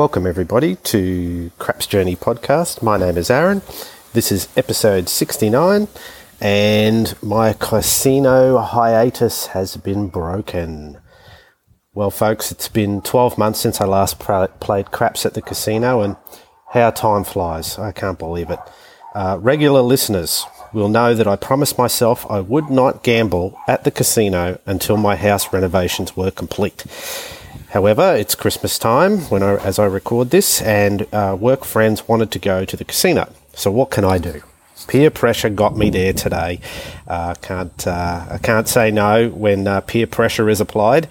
Welcome, everybody, to Craps Journey podcast. My name is Aaron. This is episode 69, and my casino hiatus has been broken. Well, folks, it's been 12 months since I last played craps at the casino, and how time flies. I can't believe it. Uh, regular listeners will know that I promised myself I would not gamble at the casino until my house renovations were complete. However, it's Christmas time when I, as I record this, and uh, work friends wanted to go to the casino. So what can I do? Peer pressure got me there today. Uh, can't uh, I can't say no when uh, peer pressure is applied.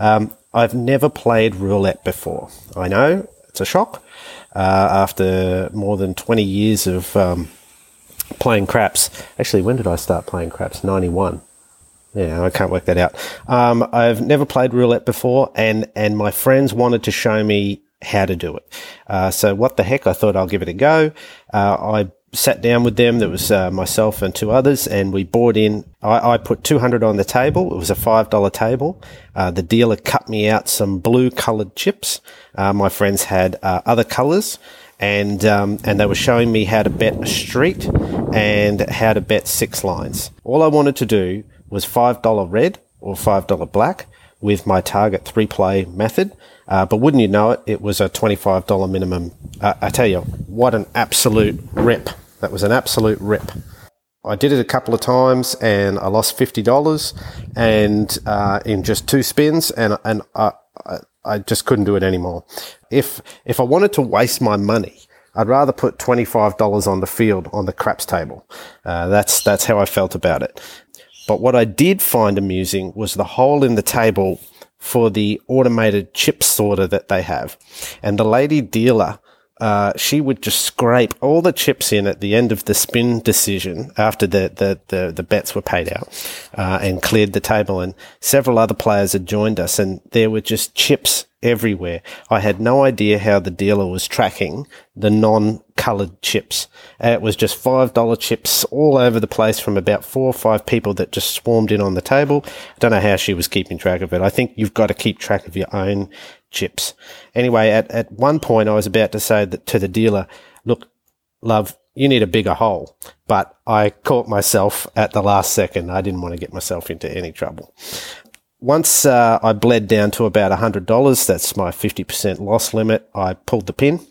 Um, I've never played roulette before. I know it's a shock uh, after more than twenty years of um, playing craps. Actually, when did I start playing craps? 91. Yeah, I can't work that out. Um, I've never played roulette before, and, and my friends wanted to show me how to do it. Uh, so what the heck? I thought I'll give it a go. Uh, I sat down with them. There was uh, myself and two others, and we bought in. I, I, put 200 on the table. It was a $5 table. Uh, the dealer cut me out some blue colored chips. Uh, my friends had uh, other colors and um, and they were showing me how to bet a street and how to bet six lines. All I wanted to do was five dollar red or five dollar black with my target three play method. Uh, but wouldn't you know it, it was a twenty five dollar minimum. Uh, I tell you, what an absolute rip! That was an absolute rip. I did it a couple of times and I lost fifty dollars, and uh, in just two spins, and and I, I just couldn't do it anymore. If if I wanted to waste my money, I'd rather put twenty five dollars on the field on the craps table. Uh, that's that's how I felt about it. But what I did find amusing was the hole in the table for the automated chip sorter that they have, and the lady dealer uh, she would just scrape all the chips in at the end of the spin decision after the, the, the, the bets were paid out uh, and cleared the table. And several other players had joined us, and there were just chips everywhere. I had no idea how the dealer was tracking the non-colored chips. Uh, it was just $5 chips all over the place from about four or five people that just swarmed in on the table. I don't know how she was keeping track of it. I think you've got to keep track of your own chips. Anyway, at, at one point I was about to say that to the dealer, look, love, you need a bigger hole. But I caught myself at the last second. I didn't want to get myself into any trouble. Once uh, I bled down to about $100, that's my 50% loss limit, I pulled the pin.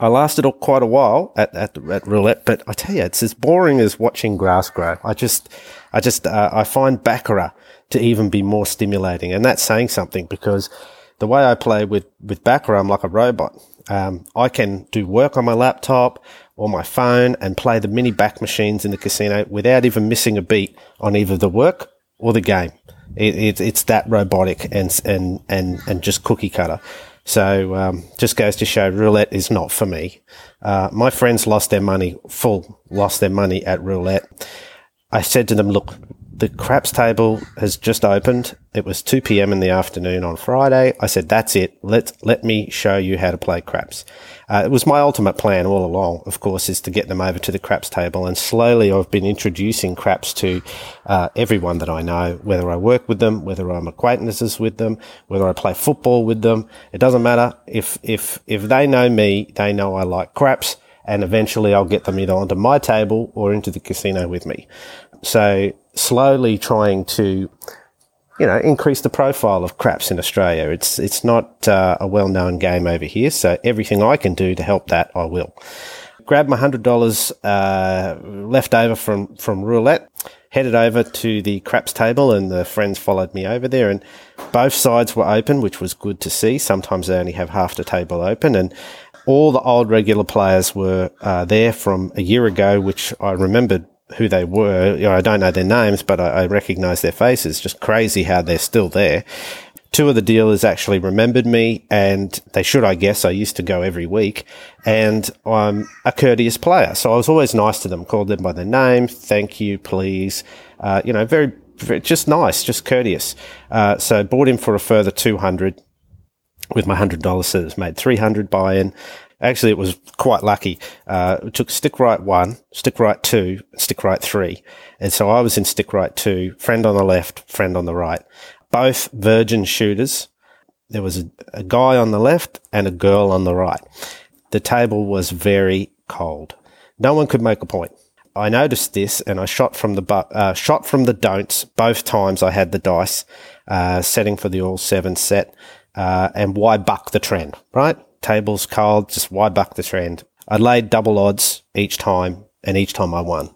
I lasted quite a while at, at, at roulette, but I tell you, it's as boring as watching grass grow. I just, I just, uh, I find Baccarat to even be more stimulating. And that's saying something because the way I play with, with Baccarat, I'm like a robot. Um, I can do work on my laptop or my phone and play the mini bac machines in the casino without even missing a beat on either the work or the game. It, it, it's that robotic and, and, and, and just cookie cutter. So, um, just goes to show roulette is not for me. Uh, my friends lost their money, full lost their money at roulette. I said to them, look, the craps table has just opened. It was 2 p.m. in the afternoon on Friday. I said, that's it. Let, let me show you how to play craps. Uh, it was my ultimate plan all along, of course, is to get them over to the craps table. And slowly I've been introducing craps to uh, everyone that I know, whether I work with them, whether I'm acquaintances with them, whether I play football with them. It doesn't matter. If, if, if they know me, they know I like craps and eventually I'll get them either onto my table or into the casino with me. So slowly trying to, you know, increase the profile of craps in Australia. It's it's not uh, a well known game over here, so everything I can do to help that, I will. Grab my hundred dollars uh, left over from from roulette, headed over to the craps table, and the friends followed me over there, and both sides were open, which was good to see. Sometimes they only have half the table open, and all the old regular players were uh, there from a year ago, which I remembered who they were. You know, I don't know their names, but I, I recognize their faces. Just crazy how they're still there. Two of the dealers actually remembered me, and they should, I guess. I used to go every week, and I'm a courteous player, so I was always nice to them. Called them by their name, thank you, please. Uh, you know, very, very, just nice, just courteous. Uh, so bought him for a further two hundred with my hundred dollars, so it's made three hundred buy-in. Actually, it was quite lucky. Uh, it took stick right one, stick right two, stick right three. And so I was in stick right two, friend on the left, friend on the right. Both virgin shooters. There was a, a guy on the left and a girl on the right. The table was very cold. No one could make a point. I noticed this and I shot from the bu- uh, shot from the don'ts both times I had the dice uh, setting for the all seven set. Uh, and why buck the trend, right? Tables cold, just why buck the trend? I laid double odds each time, and each time I won.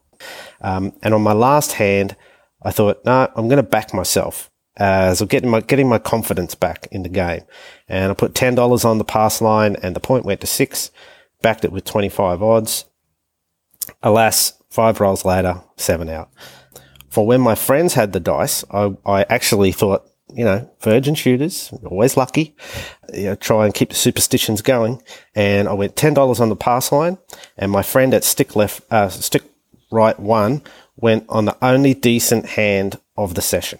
Um, and on my last hand, I thought, no, I'm going to back myself. Uh, so getting my getting my confidence back in the game, and I put ten dollars on the pass line, and the point went to six. Backed it with twenty five odds. Alas, five rolls later, seven out. For when my friends had the dice, I, I actually thought, you know, virgin shooters, always lucky. You know, try and keep the superstitions going. And I went $10 on the pass line and my friend at stick left, uh, stick right one went on the only decent hand of the session.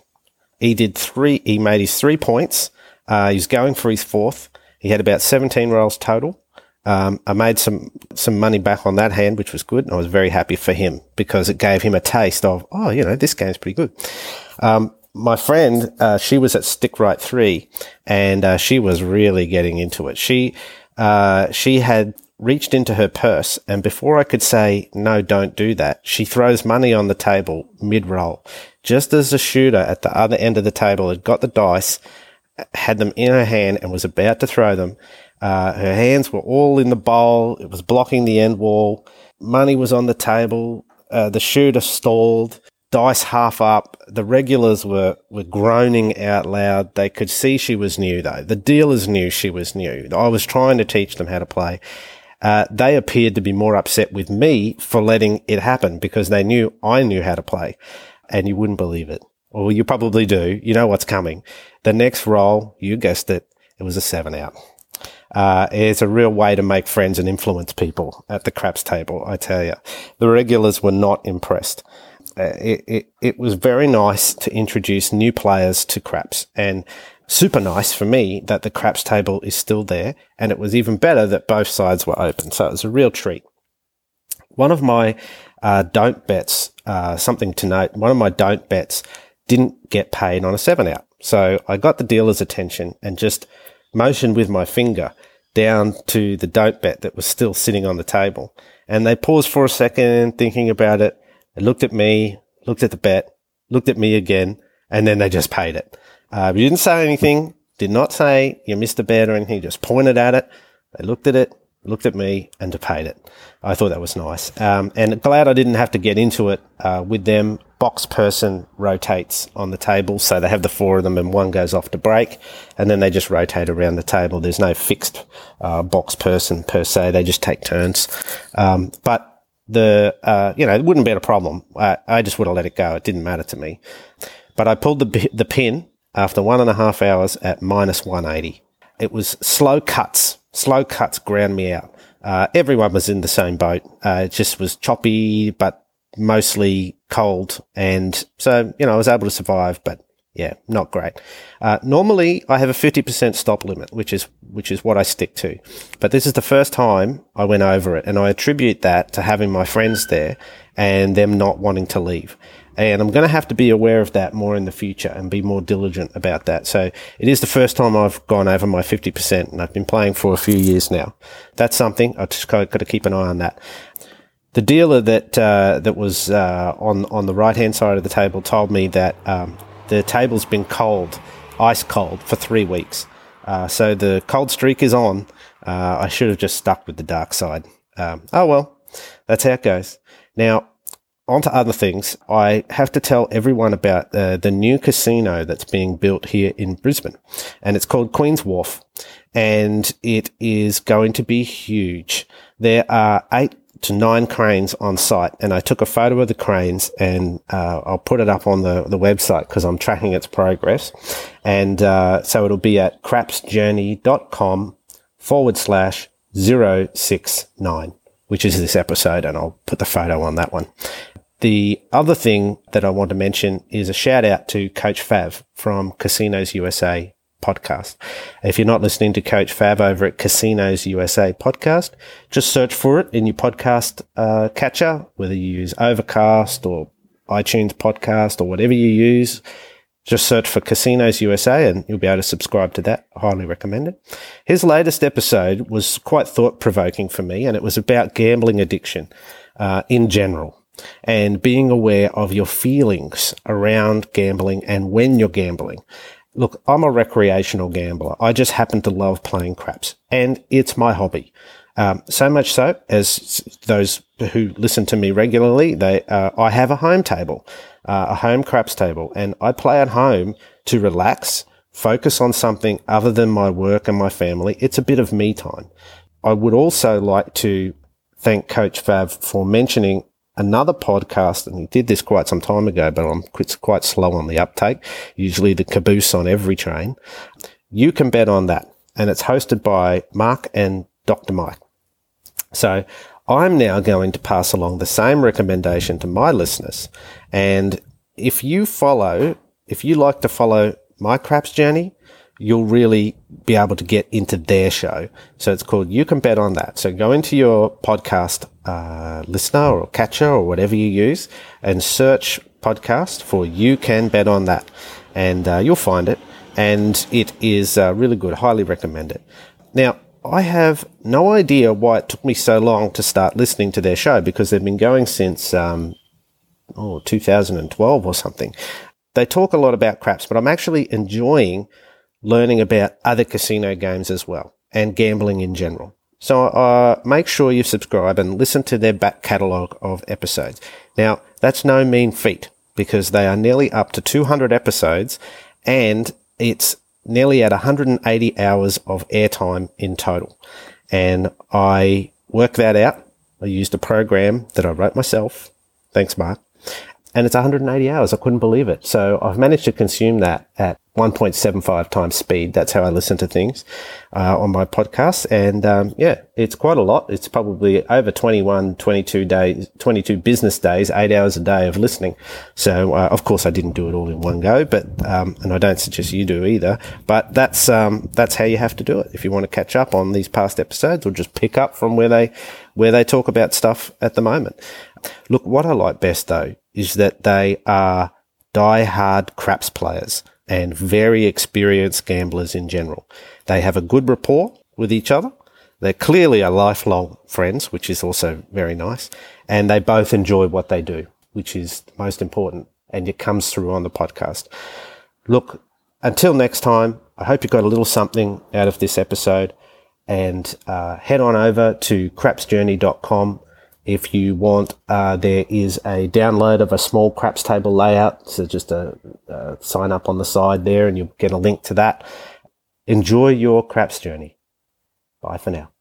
He did three, he made his three points. Uh, he was going for his fourth. He had about 17 rolls total. Um, I made some some money back on that hand, which was good, and I was very happy for him because it gave him a taste of, oh, you know, this game's pretty good. Um, my friend, uh, she was at Stick Right Three, and uh, she was really getting into it. She uh, she had reached into her purse, and before I could say no, don't do that, she throws money on the table mid roll, just as the shooter at the other end of the table had got the dice, had them in her hand, and was about to throw them. Uh, her hands were all in the bowl. It was blocking the end wall. Money was on the table. Uh, the shooter stalled. Dice half up. The regulars were, were groaning out loud. They could see she was new though. The dealers knew she was new. I was trying to teach them how to play. Uh, they appeared to be more upset with me for letting it happen because they knew I knew how to play. And you wouldn't believe it. Or you probably do. You know what's coming. The next roll, you guessed it, it was a seven out uh, is a real way to make friends and influence people at the craps table. I tell you, the regulars were not impressed. Uh, it, it, was very nice to introduce new players to craps and super nice for me that the craps table is still there. And it was even better that both sides were open. So it was a real treat. One of my uh, don't bets, uh, something to note, one of my don't bets didn't get paid on a seven out. So I got the dealer's attention and just motioned with my finger down to the don't bet that was still sitting on the table. And they paused for a second, thinking about it. They looked at me, looked at the bet, looked at me again, and then they just paid it. Uh, we didn't say anything, did not say you missed a bet or anything, just pointed at it. They looked at it, looked at me, and paid it. I thought that was nice. Um, and glad I didn't have to get into it uh, with them box person rotates on the table. So they have the four of them and one goes off to break and then they just rotate around the table. There's no fixed uh, box person per se. They just take turns. Um, but the, uh, you know, it wouldn't be a problem. I, I just would have let it go. It didn't matter to me. But I pulled the, the pin after one and a half hours at minus 180. It was slow cuts. Slow cuts ground me out. Uh, everyone was in the same boat. Uh, it just was choppy, but mostly cold. And so, you know, I was able to survive, but yeah, not great. Uh, normally I have a 50% stop limit, which is, which is what I stick to. But this is the first time I went over it and I attribute that to having my friends there and them not wanting to leave. And I'm going to have to be aware of that more in the future and be more diligent about that. So it is the first time I've gone over my 50% and I've been playing for a few years now. That's something I just got to keep an eye on that. The dealer that uh, that was uh, on on the right hand side of the table told me that um, the table's been cold, ice cold, for three weeks. Uh, so the cold streak is on. Uh, I should have just stuck with the dark side. Um, oh well, that's how it goes. Now, on to other things. I have to tell everyone about uh, the new casino that's being built here in Brisbane, and it's called Queen's Wharf, and it is going to be huge. There are eight to nine cranes on site and I took a photo of the cranes and uh, I'll put it up on the, the website because I'm tracking its progress. And uh, so it'll be at crapsjourney.com forward slash 069, which is this episode. And I'll put the photo on that one. The other thing that I want to mention is a shout out to Coach Fav from Casinos USA podcast. If you're not listening to Coach Fav over at Casinos USA podcast, just search for it in your podcast uh, catcher, whether you use Overcast or iTunes podcast or whatever you use. Just search for Casinos USA and you'll be able to subscribe to that. Highly recommend it. His latest episode was quite thought provoking for me and it was about gambling addiction uh, in general and being aware of your feelings around gambling and when you're gambling. Look, I'm a recreational gambler. I just happen to love playing craps and it's my hobby. Um, so much so as those who listen to me regularly, they, uh, I have a home table, uh, a home craps table, and I play at home to relax, focus on something other than my work and my family. It's a bit of me time. I would also like to thank Coach Fav for mentioning another podcast, and he did this quite some time ago, but I'm quite slow on the uptake. Usually the caboose on every train. You can bet on that. And it's hosted by Mark and Dr. Mike. So I'm now going to pass along the same recommendation to my listeners. And if you follow, if you like to follow my craps journey, you'll really be able to get into their show. So it's called You Can Bet on That. So go into your podcast uh, listener or catcher or whatever you use and search podcast for You Can Bet on That. And uh, you'll find it. And it is uh, really good. Highly recommend it. Now, I have no idea why it took me so long to start listening to their show because they've been going since um, oh 2012 or something. They talk a lot about craps, but I'm actually enjoying learning about other casino games as well and gambling in general. So uh, make sure you subscribe and listen to their back catalogue of episodes. Now that's no mean feat because they are nearly up to 200 episodes and it's nearly at 180 hours of airtime in total. And I worked that out. I used a program that I wrote myself. Thanks, Mark. And it's 180 hours. I couldn't believe it. So I've managed to consume that at 1.75 times speed. That's how I listen to things uh, on my podcast. And um, yeah, it's quite a lot. It's probably over 21, 22 days, 22 business days, eight hours a day of listening. So uh, of course I didn't do it all in one go, but um, and I don't suggest you do either. But that's um, that's how you have to do it if you want to catch up on these past episodes, or just pick up from where they where they talk about stuff at the moment. Look, what I like best though is that they are die-hard craps players and very experienced gamblers in general. They have a good rapport with each other. They're clearly are lifelong friends, which is also very nice. And they both enjoy what they do, which is most important. And it comes through on the podcast. Look, until next time, I hope you got a little something out of this episode and uh, head on over to crapsjourney.com if you want, uh, there is a download of a small craps table layout. So just a, a sign up on the side there and you'll get a link to that. Enjoy your craps journey. Bye for now.